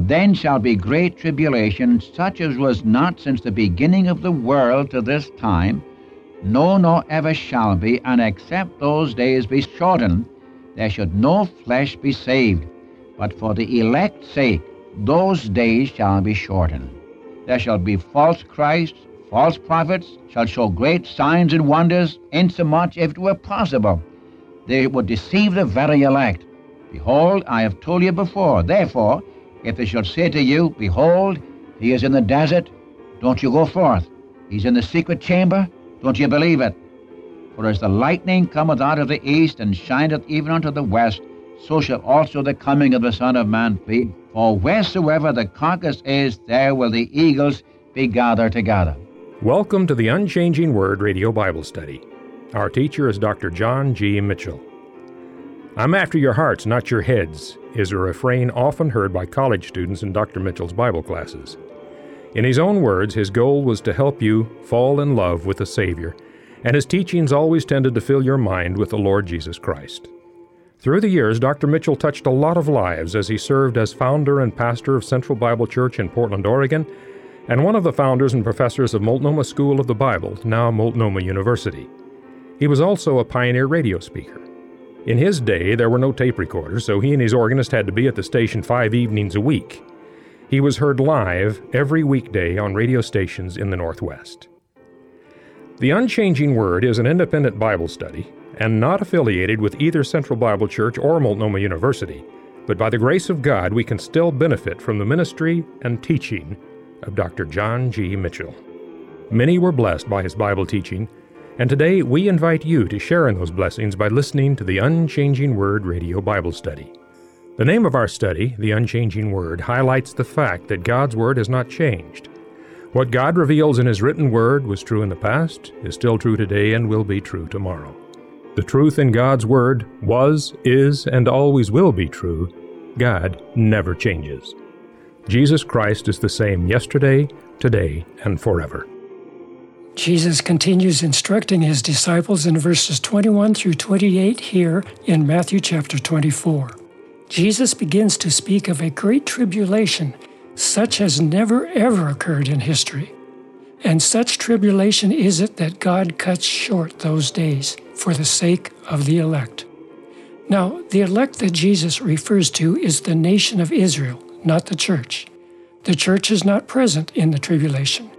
Then shall be great tribulation, such as was not since the beginning of the world to this time, no, nor ever shall be, and except those days be shortened, there should no flesh be saved. But for the elect's sake, those days shall be shortened. There shall be false Christs, false prophets, shall show great signs and wonders, insomuch, if it were possible, they would deceive the very elect. Behold, I have told you before. Therefore, if they shall say to you, Behold, he is in the desert, don't you go forth. He's in the secret chamber, don't you believe it. For as the lightning cometh out of the east and shineth even unto the west, so shall also the coming of the Son of Man be. For wheresoever the carcass is, there will the eagles be gathered together. Welcome to the Unchanging Word Radio Bible Study. Our teacher is Dr. John G. Mitchell. I'm after your hearts, not your heads, is a refrain often heard by college students in Dr. Mitchell's Bible classes. In his own words, his goal was to help you fall in love with the Savior, and his teachings always tended to fill your mind with the Lord Jesus Christ. Through the years, Dr. Mitchell touched a lot of lives as he served as founder and pastor of Central Bible Church in Portland, Oregon, and one of the founders and professors of Multnomah School of the Bible, now Multnomah University. He was also a pioneer radio speaker. In his day, there were no tape recorders, so he and his organist had to be at the station five evenings a week. He was heard live every weekday on radio stations in the Northwest. The Unchanging Word is an independent Bible study and not affiliated with either Central Bible Church or Multnomah University, but by the grace of God, we can still benefit from the ministry and teaching of Dr. John G. Mitchell. Many were blessed by his Bible teaching and today we invite you to share in those blessings by listening to the Unchanging Word Radio Bible Study. The name of our study, The Unchanging Word, highlights the fact that God's Word has not changed. What God reveals in His written Word was true in the past, is still true today, and will be true tomorrow. The truth in God's Word was, is, and always will be true. God never changes. Jesus Christ is the same yesterday, today, and forever. Jesus continues instructing his disciples in verses 21 through 28 here in Matthew chapter 24. Jesus begins to speak of a great tribulation such as never ever occurred in history. And such tribulation is it that God cuts short those days for the sake of the elect. Now, the elect that Jesus refers to is the nation of Israel, not the church. The church is not present in the tribulation.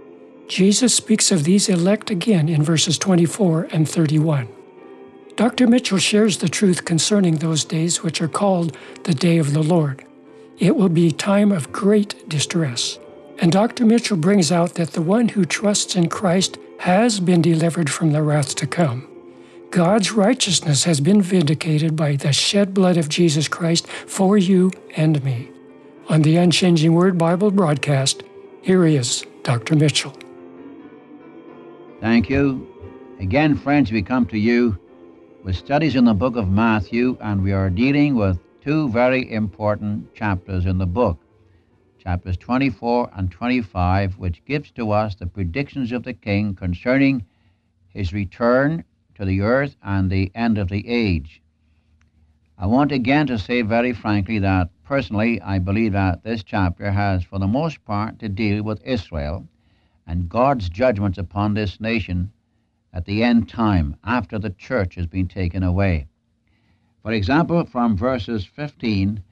Jesus speaks of these elect again in verses 24 and 31. Dr. Mitchell shares the truth concerning those days which are called the day of the Lord. It will be a time of great distress. And Dr. Mitchell brings out that the one who trusts in Christ has been delivered from the wrath to come. God's righteousness has been vindicated by the shed blood of Jesus Christ for you and me. On the Unchanging Word Bible broadcast, here is Dr. Mitchell. Thank you. Again, friends, we come to you with studies in the book of Matthew, and we are dealing with two very important chapters in the book chapters 24 and 25, which gives to us the predictions of the king concerning his return to the earth and the end of the age. I want again to say very frankly that personally I believe that this chapter has, for the most part, to deal with Israel and God's judgments upon this nation at the end time after the church has been taken away. For example, from verses 15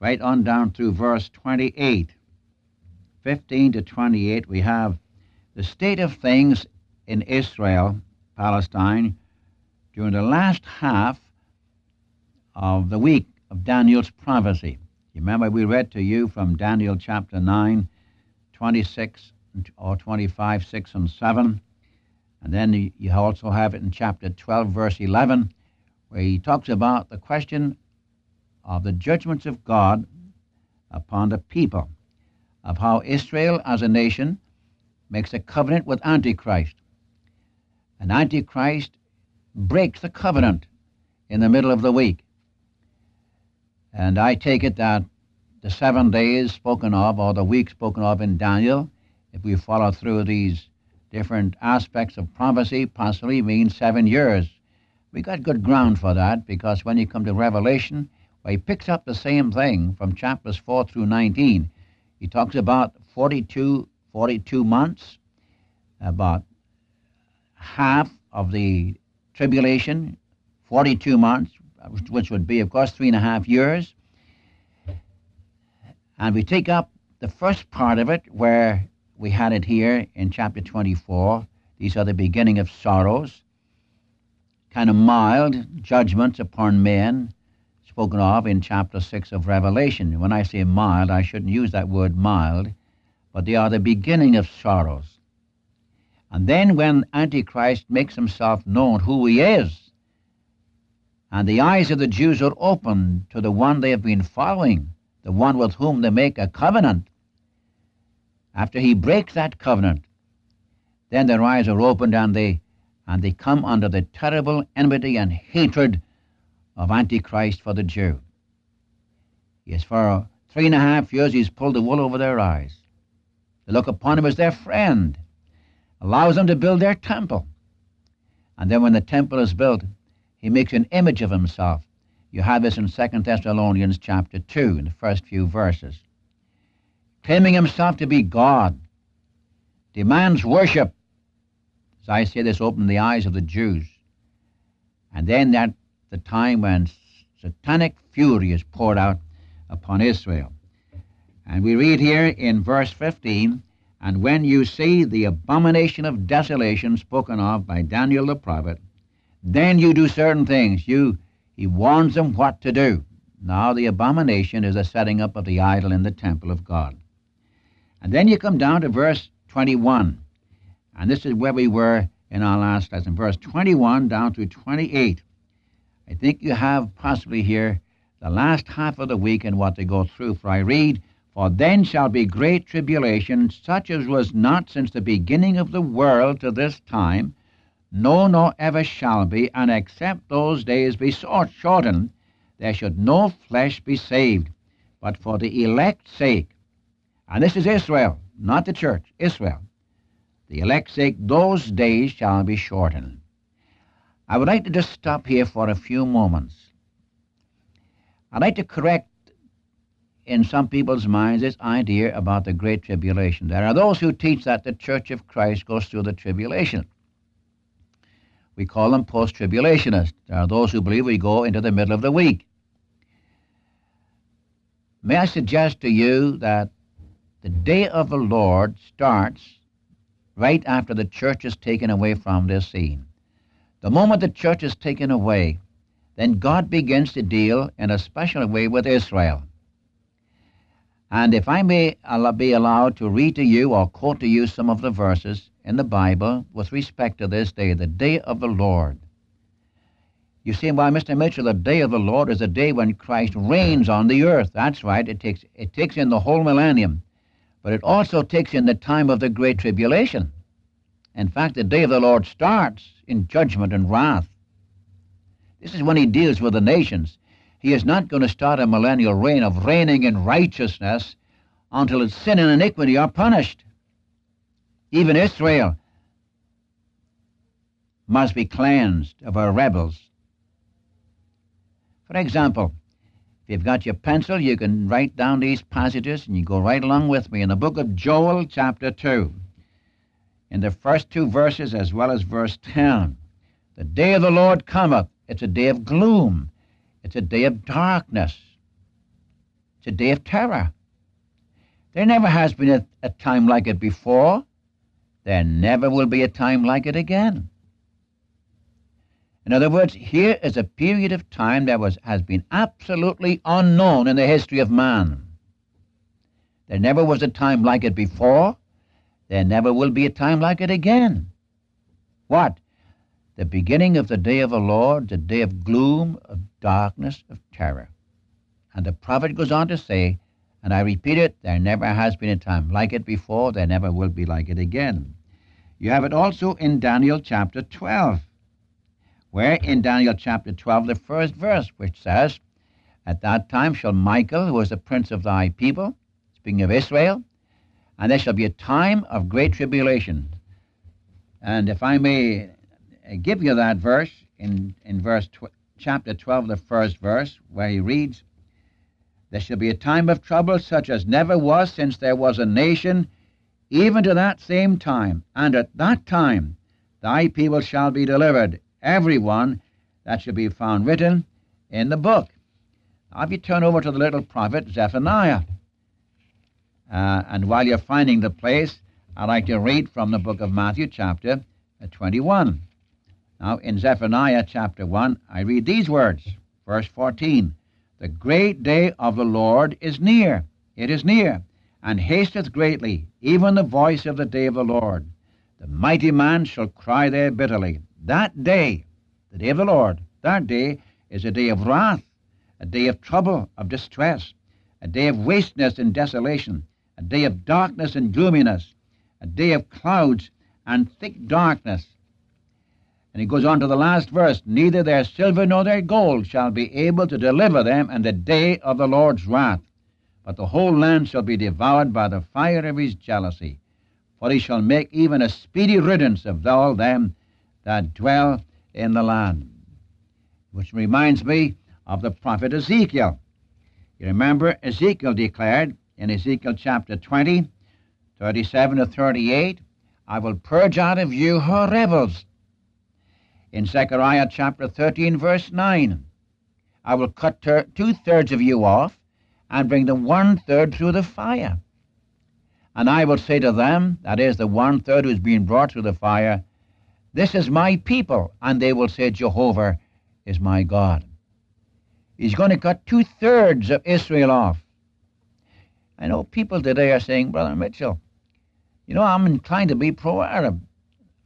right on down through verse 28, 15 to 28, we have the state of things in Israel, Palestine, during the last half of the week of Daniel's prophecy. You remember we read to you from Daniel chapter 9, 26 or 25, 6, and 7. And then you also have it in chapter 12, verse 11, where he talks about the question of the judgments of God upon the people, of how Israel as a nation makes a covenant with Antichrist. And Antichrist breaks the covenant in the middle of the week. And I take it that the seven days spoken of, or the week spoken of in Daniel, if we follow through these different aspects of prophecy, possibly means seven years. We got good ground for that because when you come to Revelation, where he picks up the same thing from chapters 4 through 19, He talks about 42, 42 months, about half of the tribulation, 42 months, which would be, of course, three and a half years. And we take up the first part of it where we had it here in chapter 24. These are the beginning of sorrows, kind of mild judgments upon men spoken of in chapter 6 of Revelation. When I say mild, I shouldn't use that word mild, but they are the beginning of sorrows. And then when Antichrist makes himself known who he is, and the eyes of the Jews are opened to the one they have been following, the one with whom they make a covenant, after he breaks that covenant, then their eyes are opened and they and they come under the terrible enmity and hatred of Antichrist for the Jew. Yes, for three and a half years he's pulled the wool over their eyes. They look upon him as their friend, allows them to build their temple. And then when the temple is built, he makes an image of himself. You have this in 2 Thessalonians chapter 2, in the first few verses. Claiming himself to be God, demands worship. As I say, this opened the eyes of the Jews. And then that the time when satanic fury is poured out upon Israel. And we read here in verse 15, and when you see the abomination of desolation spoken of by Daniel the prophet, then you do certain things. You, he warns them what to do. Now the abomination is the setting up of the idol in the temple of God. And then you come down to verse 21. And this is where we were in our last lesson, verse 21 down to 28. I think you have possibly here the last half of the week and what they go through. For I read, For then shall be great tribulation, such as was not since the beginning of the world to this time, no, nor ever shall be, and except those days be shortened, there should no flesh be saved, but for the elect's sake. And this is Israel, not the church, Israel. The elect's sake, those days shall be shortened. I would like to just stop here for a few moments. I'd like to correct in some people's minds this idea about the Great Tribulation. There are those who teach that the Church of Christ goes through the tribulation. We call them post tribulationists. There are those who believe we go into the middle of the week. May I suggest to you that the day of the Lord starts right after the church is taken away from this scene. The moment the church is taken away, then God begins to deal in a special way with Israel. And if I may be allowed to read to you or quote to you some of the verses in the Bible with respect to this day, the day of the Lord. You see, why, Mr. Mitchell, the day of the Lord is the day when Christ reigns on the earth. That's right. It takes, it takes in the whole millennium, but it also takes in the time of the Great Tribulation. In fact, the day of the Lord starts in judgment and wrath. This is when he deals with the nations. He is not going to start a millennial reign of reigning in righteousness until its sin and iniquity are punished. Even Israel must be cleansed of her rebels. For example, if you've got your pencil, you can write down these passages and you go right along with me in the book of Joel, chapter 2 in the first two verses as well as verse 10. The day of the Lord cometh. It's a day of gloom. It's a day of darkness. It's a day of terror. There never has been a, a time like it before. There never will be a time like it again. In other words, here is a period of time that was, has been absolutely unknown in the history of man. There never was a time like it before, there never will be a time like it again. What? The beginning of the day of the Lord, the day of gloom, of darkness, of terror. And the prophet goes on to say, and I repeat it, there never has been a time like it before, there never will be like it again. You have it also in Daniel chapter 12, where in Daniel chapter 12, the first verse, which says, At that time shall Michael, who is the prince of thy people, speaking of Israel, and there shall be a time of great tribulation. And if I may uh, give you that verse in, in verse tw- chapter 12, the first verse, where he reads, There shall be a time of trouble such as never was since there was a nation, even to that same time. And at that time thy people shall be delivered, every one that shall be found written in the book. Now, if you turn over to the little prophet Zephaniah, uh, and while you're finding the place, I'd like to read from the book of Matthew, chapter 21. Now, in Zephaniah chapter 1, I read these words, verse 14 The great day of the Lord is near, it is near, and hasteth greatly, even the voice of the day of the Lord. The mighty man shall cry there bitterly. That day, the day of the Lord, that day is a day of wrath, a day of trouble, of distress, a day of wasteness and desolation, a day of darkness and gloominess, a day of clouds and thick darkness. And he goes on to the last verse Neither their silver nor their gold shall be able to deliver them in the day of the Lord's wrath, but the whole land shall be devoured by the fire of his jealousy. For he shall make even a speedy riddance of all them that dwell in the land. Which reminds me of the prophet Ezekiel. You remember, Ezekiel declared in Ezekiel chapter 20, 37 to 38, I will purge out of you her rebels. In Zechariah chapter 13, verse 9, I will cut ter- two thirds of you off and bring the one third through the fire. And I will say to them, that is, the one third who's being brought through the fire, This is my people. And they will say, Jehovah is my God. He's going to cut two thirds of Israel off. I know people today are saying, Brother Mitchell, you know, I'm inclined to be pro Arab.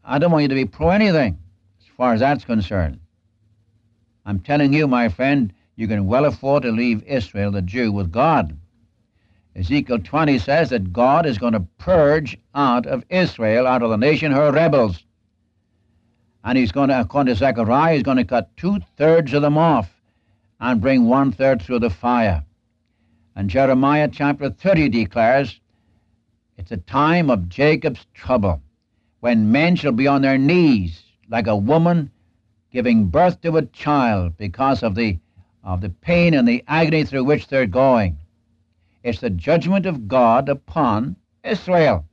I don't want you to be pro anything as far as that's concerned. I'm telling you, my friend, you can well afford to leave Israel, the Jew, with God. Ezekiel 20 says that God is going to purge out of Israel, out of the nation, her rebels. And he's going to, according to Zechariah, he's going to cut two thirds of them off and bring one third through the fire. And Jeremiah chapter 30 declares it's a time of Jacob's trouble, when men shall be on their knees like a woman giving birth to a child because of the, of the pain and the agony through which they're going. It's the judgment of God upon Israel.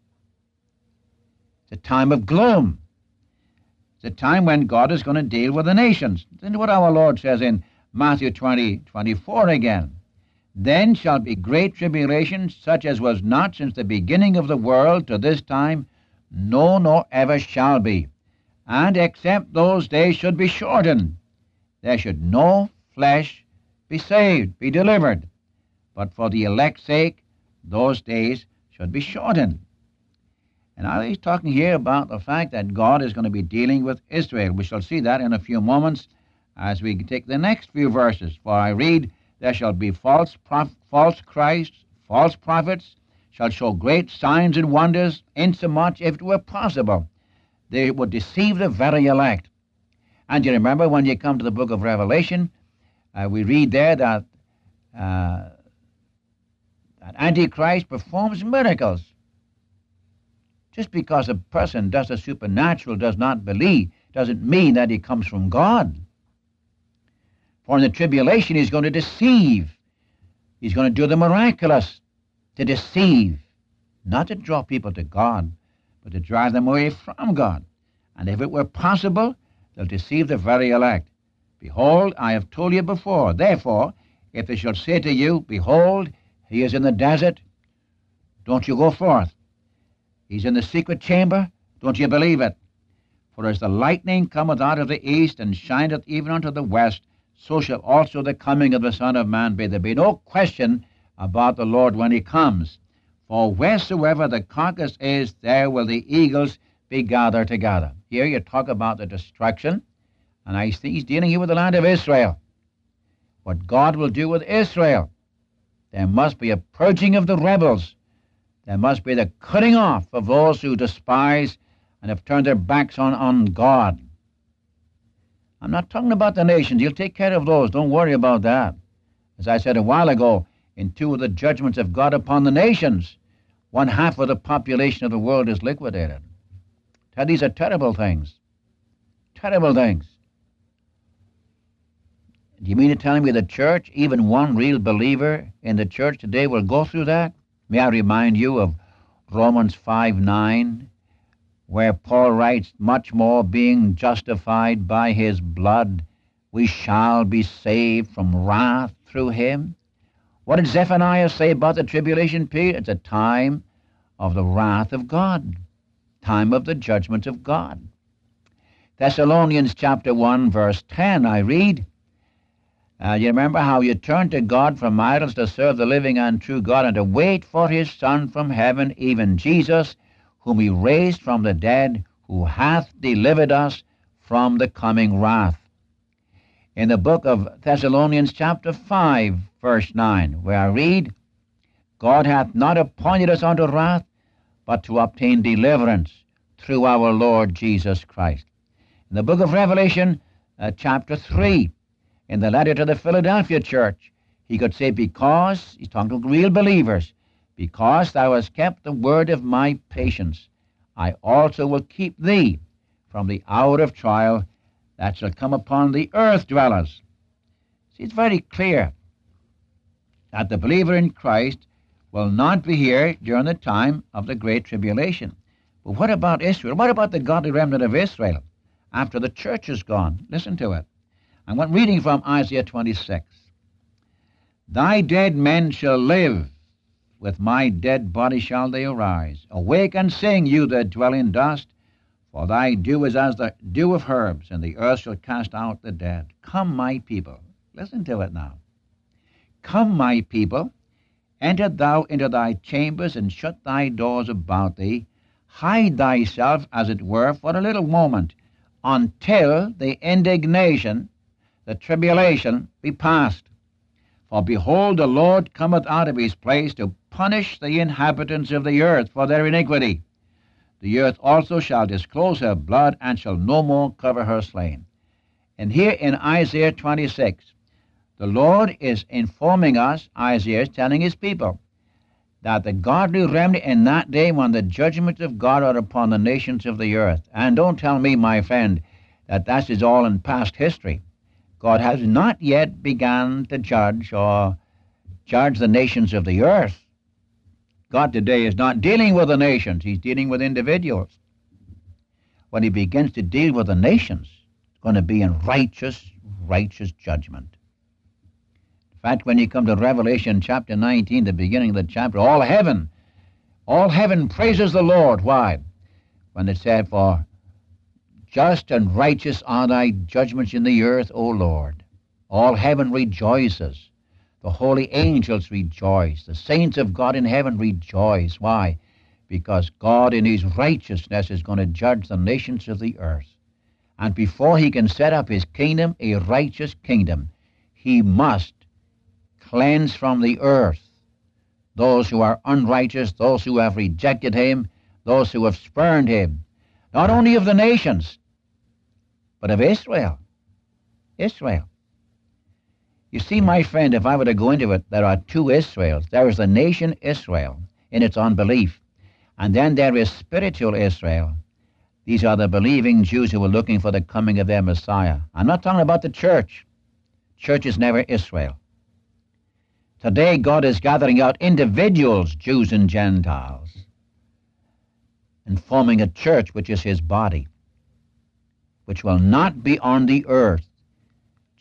It's a time of gloom. A time when God is going to deal with the nations. To what our Lord says in Matthew 20, 24 again. Then shall be great tribulation, such as was not since the beginning of the world to this time, no, nor ever shall be. And except those days should be shortened, there should no flesh be saved, be delivered. But for the elect's sake, those days should be shortened. And now he's talking here about the fact that God is going to be dealing with Israel. We shall see that in a few moments as we take the next few verses. For I read, There shall be false, prof- false Christs, false prophets, shall show great signs and wonders, insomuch, if it were possible, they would deceive the very elect. And you remember when you come to the book of Revelation, uh, we read there that, uh, that Antichrist performs miracles. Just because a person does the supernatural, does not believe, doesn't mean that he comes from God. For in the tribulation, he's going to deceive. He's going to do the miraculous to deceive, not to draw people to God, but to drive them away from God. And if it were possible, they'll deceive the very elect. Behold, I have told you before. Therefore, if they shall say to you, Behold, he is in the desert, don't you go forth. He's in the secret chamber, don't you believe it. For as the lightning cometh out of the east and shineth even unto the west, so shall also the coming of the Son of Man be. There be no question about the Lord when he comes. For wheresoever the carcass is, there will the eagles be gathered together. Here you talk about the destruction, and I think he's dealing here with the land of Israel. What God will do with Israel. There must be a purging of the rebels. There must be the cutting off of those who despise and have turned their backs on, on God. I'm not talking about the nations. You'll take care of those. Don't worry about that. As I said a while ago, in two of the judgments of God upon the nations, one half of the population of the world is liquidated. Now, these are terrible things. Terrible things. Do you mean to tell me the church, even one real believer in the church today, will go through that? May I remind you of Romans 5 9, where Paul writes, Much more being justified by his blood, we shall be saved from wrath through him. What did Zephaniah say about the tribulation period? It's a time of the wrath of God, time of the judgment of God. Thessalonians chapter 1, verse 10, I read, uh, you remember how you turned to God from idols to serve the living and true God and to wait for his Son from heaven, even Jesus, whom he raised from the dead, who hath delivered us from the coming wrath. In the book of Thessalonians, chapter 5, verse 9, where I read, God hath not appointed us unto wrath, but to obtain deliverance through our Lord Jesus Christ. In the book of Revelation, uh, chapter 3, in the letter to the Philadelphia church, he could say, Because, he's talking to real believers, because thou hast kept the word of my patience, I also will keep thee from the hour of trial that shall come upon the earth dwellers. See, it's very clear that the believer in Christ will not be here during the time of the Great Tribulation. But what about Israel? What about the godly remnant of Israel after the church is gone? Listen to it. I'm reading from Isaiah 26. Thy dead men shall live, with my dead body shall they arise. Awake and sing, you that dwell in dust, for thy dew is as the dew of herbs, and the earth shall cast out the dead. Come, my people. Listen to it now. Come, my people, enter thou into thy chambers, and shut thy doors about thee. Hide thyself, as it were, for a little moment, until the indignation the tribulation be past. For behold, the Lord cometh out of his place to punish the inhabitants of the earth for their iniquity. The earth also shall disclose her blood, and shall no more cover her slain. And here in Isaiah 26, the Lord is informing us, Isaiah is telling his people, that the godly remnant in that day when the judgments of God are upon the nations of the earth. And don't tell me, my friend, that that is all in past history. God has not yet begun to judge or judge the nations of the earth. God today is not dealing with the nations, He's dealing with individuals. When He begins to deal with the nations, it's going to be in righteous, righteous judgment. In fact, when you come to Revelation chapter 19, the beginning of the chapter, all heaven, all heaven praises the Lord. Why? When it said, For Just and righteous are thy judgments in the earth, O Lord. All heaven rejoices. The holy angels rejoice. The saints of God in heaven rejoice. Why? Because God in his righteousness is going to judge the nations of the earth. And before he can set up his kingdom, a righteous kingdom, he must cleanse from the earth those who are unrighteous, those who have rejected him, those who have spurned him, not only of the nations, but of Israel. Israel. You see, my friend, if I were to go into it, there are two Israels. There is the nation Israel in its unbelief, and then there is spiritual Israel. These are the believing Jews who are looking for the coming of their Messiah. I'm not talking about the church. Church is never Israel. Today, God is gathering out individuals, Jews and Gentiles, and forming a church which is his body, which will not be on the earth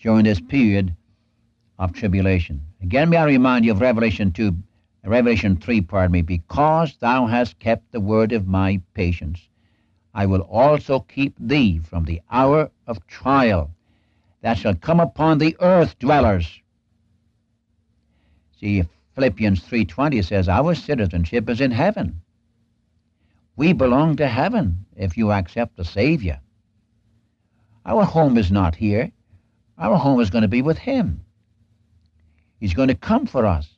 during this period of tribulation. Again, may I remind you of Revelation 2, Revelation 3, pardon me, because thou hast kept the word of my patience, I will also keep thee from the hour of trial that shall come upon the earth dwellers. See, Philippians 3.20 says, Our citizenship is in heaven. We belong to heaven if you accept the Savior. Our home is not here. Our home is going to be with Him. He's going to come for us.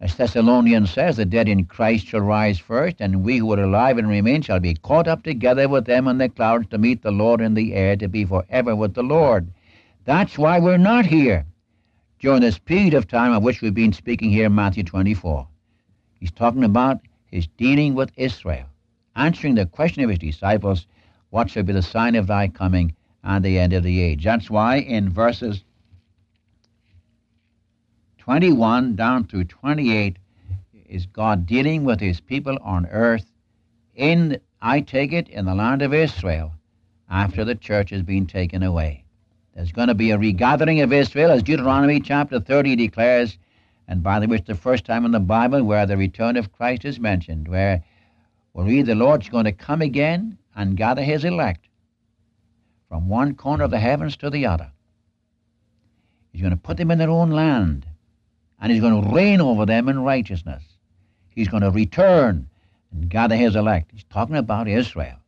As Thessalonians says, the dead in Christ shall rise first, and we who are alive and remain shall be caught up together with them in the clouds to meet the Lord in the air, to be forever with the Lord. That's why we're not here during this period of time of which we've been speaking here in Matthew 24. He's talking about his dealing with Israel, answering the question of his disciples, What shall be the sign of thy coming and the end of the age? That's why in verses 21 down through 28 is God dealing with his people on earth in, I take it, in the land of Israel after the church has been taken away. There's going to be a regathering of Israel, as Deuteronomy chapter 30 declares, and by the way, it's the first time in the Bible where the return of Christ is mentioned, where we read the Lord's going to come again and gather his elect from one corner of the heavens to the other. He's going to put them in their own land, and he's going to reign over them in righteousness. He's going to return and gather his elect. He's talking about Israel.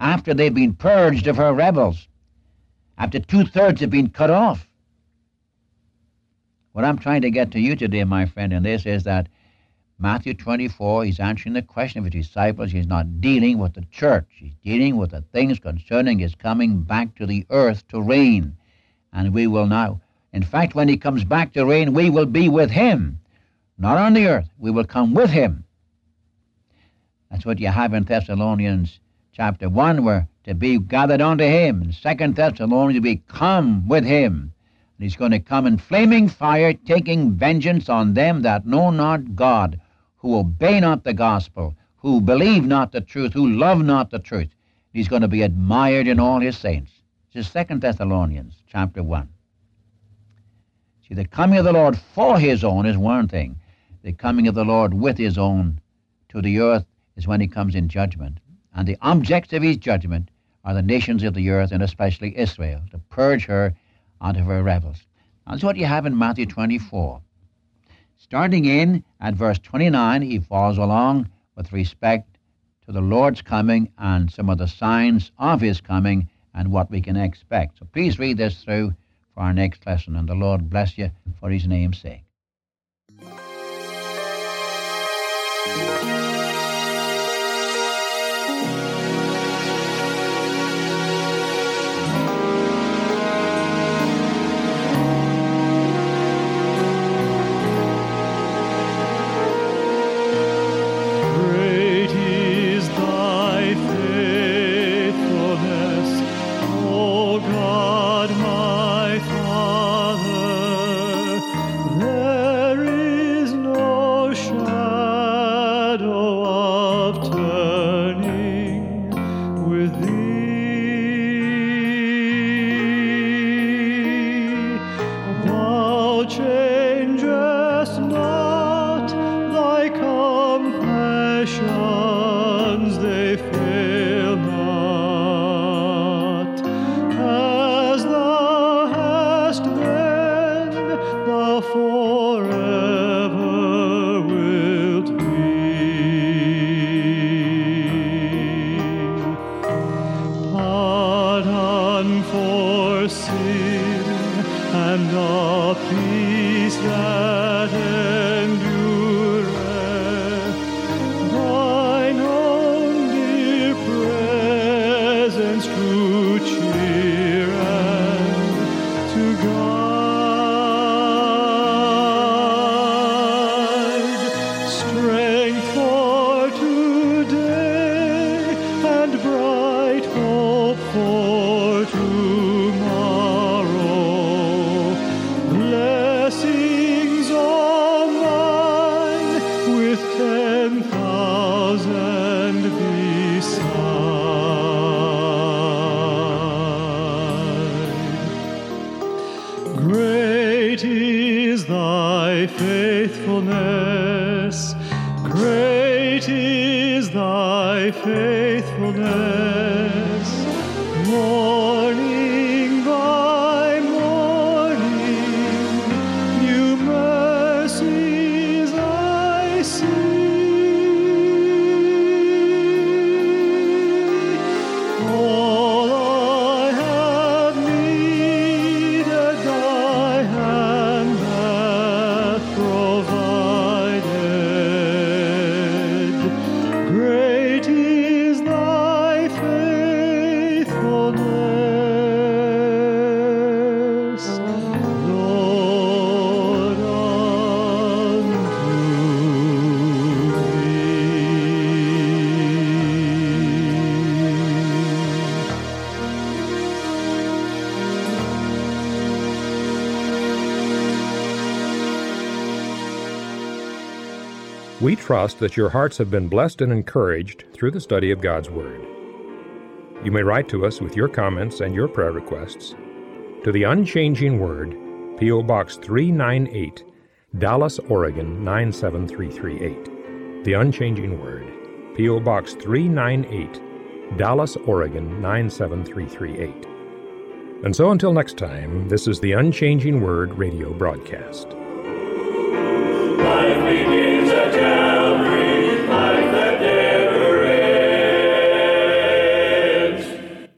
After they've been purged of her rebels, after two thirds have been cut off. What I'm trying to get to you today, my friend, in this is that Matthew 24, he's answering the question of his disciples. He's not dealing with the church, he's dealing with the things concerning his coming back to the earth to reign. And we will now, in fact, when he comes back to reign, we will be with him. Not on the earth, we will come with him. That's what you have in Thessalonians chapter 1, where to be gathered unto him. In Second Thessalonians, we come with him. And he's going to come in flaming fire, taking vengeance on them that know not God, who obey not the gospel, who believe not the truth, who love not the truth. He's going to be admired in all his saints. This is Second Thessalonians chapter 1. See, the coming of the Lord for his own is one thing. The coming of the Lord with his own to the earth is when he comes in judgment. And the objects of his judgment are the nations of the earth, and especially Israel, to purge her out of her rebels. That's what you have in Matthew 24. Starting in at verse 29, he follows along with respect to the Lord's coming and some of the signs of his coming and what we can expect. So please read this through for our next lesson, and the Lord bless you for his name's sake. And a peace that endureth. Faithfulness. We trust that your hearts have been blessed and encouraged through the study of God's Word. You may write to us with your comments and your prayer requests to the Unchanging Word, P.O. Box 398, Dallas, Oregon 97338. The Unchanging Word, P.O. Box 398, Dallas, Oregon 97338. And so until next time, this is the Unchanging Word radio broadcast.